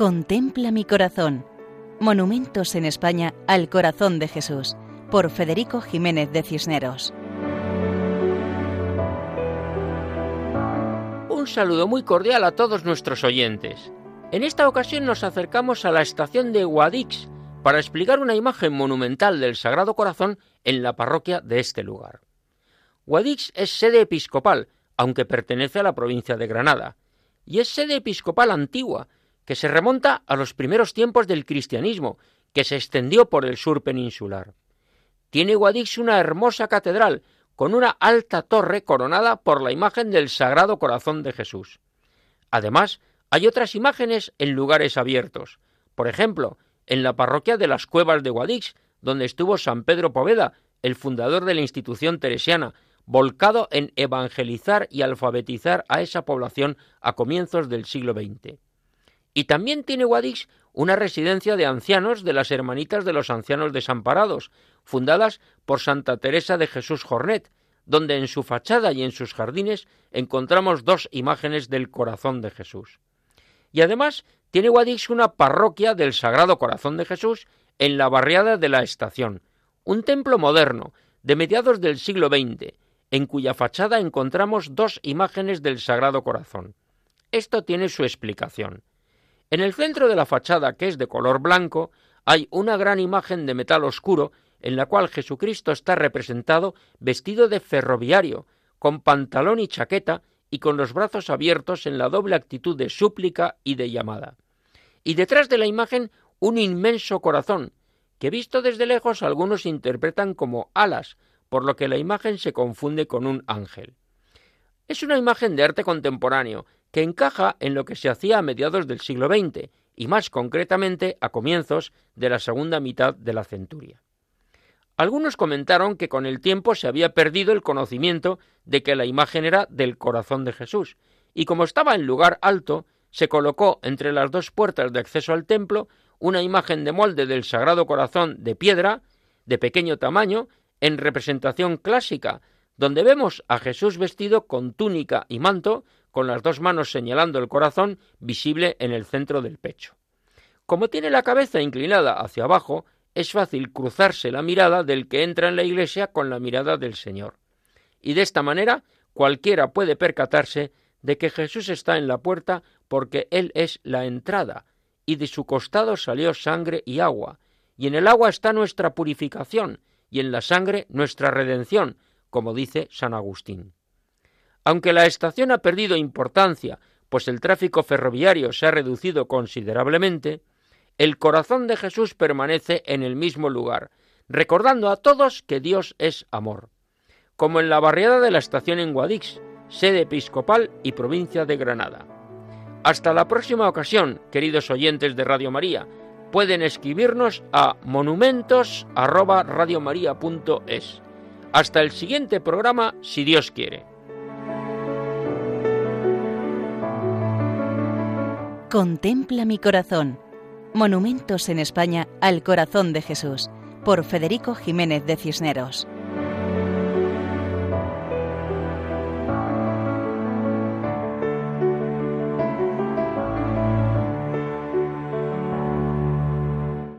Contempla mi corazón. Monumentos en España al corazón de Jesús, por Federico Jiménez de Cisneros. Un saludo muy cordial a todos nuestros oyentes. En esta ocasión nos acercamos a la estación de Guadix para explicar una imagen monumental del Sagrado Corazón en la parroquia de este lugar. Guadix es sede episcopal, aunque pertenece a la provincia de Granada, y es sede episcopal antigua, que se remonta a los primeros tiempos del cristianismo, que se extendió por el sur peninsular. Tiene Guadix una hermosa catedral, con una alta torre coronada por la imagen del Sagrado Corazón de Jesús. Además, hay otras imágenes en lugares abiertos. Por ejemplo, en la parroquia de las Cuevas de Guadix, donde estuvo San Pedro Poveda, el fundador de la institución teresiana, volcado en evangelizar y alfabetizar a esa población a comienzos del siglo XX. Y también tiene Guadix una residencia de ancianos de las Hermanitas de los Ancianos Desamparados, fundadas por Santa Teresa de Jesús Jornet, donde en su fachada y en sus jardines encontramos dos imágenes del corazón de Jesús. Y además tiene Guadix una parroquia del Sagrado Corazón de Jesús en la barriada de la Estación, un templo moderno de mediados del siglo XX, en cuya fachada encontramos dos imágenes del Sagrado Corazón. Esto tiene su explicación. En el centro de la fachada, que es de color blanco, hay una gran imagen de metal oscuro en la cual Jesucristo está representado vestido de ferroviario, con pantalón y chaqueta y con los brazos abiertos en la doble actitud de súplica y de llamada. Y detrás de la imagen un inmenso corazón, que visto desde lejos algunos interpretan como alas, por lo que la imagen se confunde con un ángel. Es una imagen de arte contemporáneo que encaja en lo que se hacía a mediados del siglo XX y más concretamente a comienzos de la segunda mitad de la centuria. Algunos comentaron que con el tiempo se había perdido el conocimiento de que la imagen era del corazón de Jesús, y como estaba en lugar alto, se colocó entre las dos puertas de acceso al templo una imagen de molde del Sagrado Corazón de piedra, de pequeño tamaño, en representación clásica, donde vemos a Jesús vestido con túnica y manto, con las dos manos señalando el corazón visible en el centro del pecho. Como tiene la cabeza inclinada hacia abajo, es fácil cruzarse la mirada del que entra en la iglesia con la mirada del Señor. Y de esta manera cualquiera puede percatarse de que Jesús está en la puerta porque Él es la entrada, y de su costado salió sangre y agua, y en el agua está nuestra purificación, y en la sangre nuestra redención, como dice San Agustín. Aunque la estación ha perdido importancia, pues el tráfico ferroviario se ha reducido considerablemente, el corazón de Jesús permanece en el mismo lugar, recordando a todos que Dios es amor. Como en la barriada de la estación en Guadix, sede episcopal y provincia de Granada. Hasta la próxima ocasión, queridos oyentes de Radio María. Pueden escribirnos a monumentos@radiomaria.es. Hasta el siguiente programa, si Dios quiere. Contempla mi corazón. Monumentos en España al corazón de Jesús, por Federico Jiménez de Cisneros.